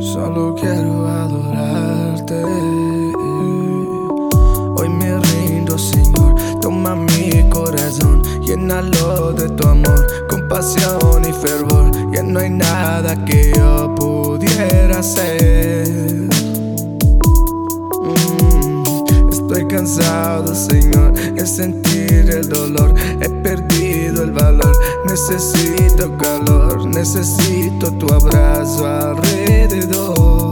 Solo quiero adorarte. Hoy me rindo, Señor. Toma mi corazón, llénalo de tu amor, con pasión y fervor. Ya no hay nada que yo pudiera hacer. Mm, estoy cansado, Señor, de sentir el dolor Necesito calor, necesito tu abrazo alrededor.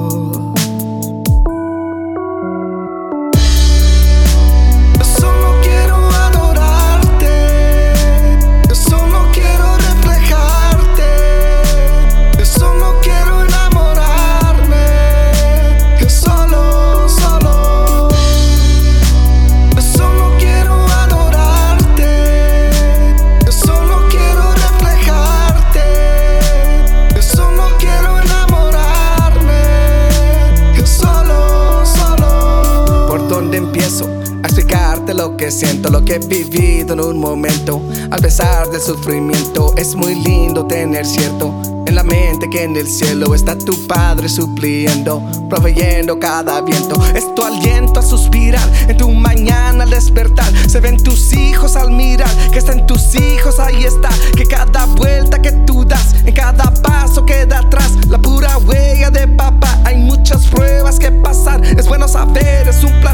Lo que siento, lo que he vivido en un momento. A pesar del sufrimiento, es muy lindo tener cierto en la mente que en el cielo está tu Padre supliendo, proveyendo cada viento. Es tu aliento a suspirar en tu mañana al despertar. Se ven tus hijos al mirar, que está en tus hijos, ahí está. Que cada vuelta que tú das, en cada paso que da atrás, la pura huella de papá. Hay muchas pruebas que pasar, es bueno saber, es un hay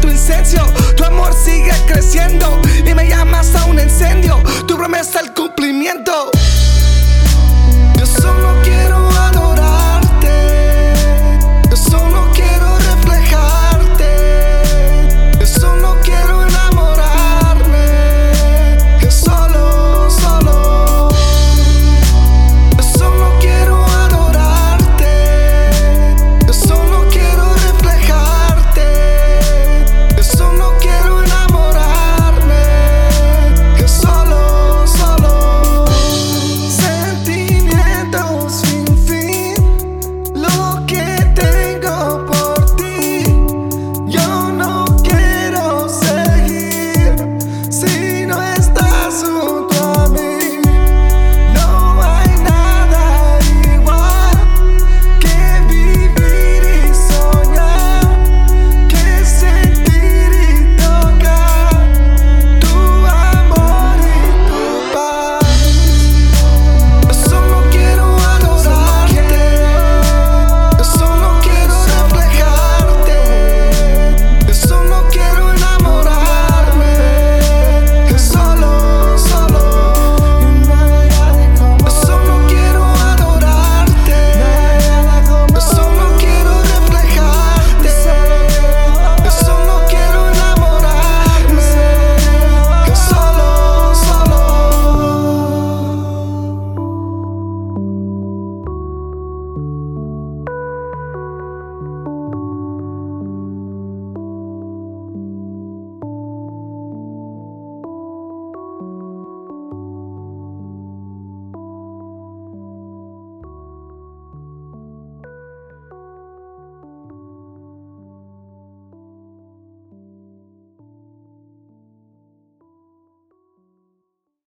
tu incendio. Tu amor sigue creciendo y me llamas a un incendio. Tu promesa al cumplimiento. Yo soy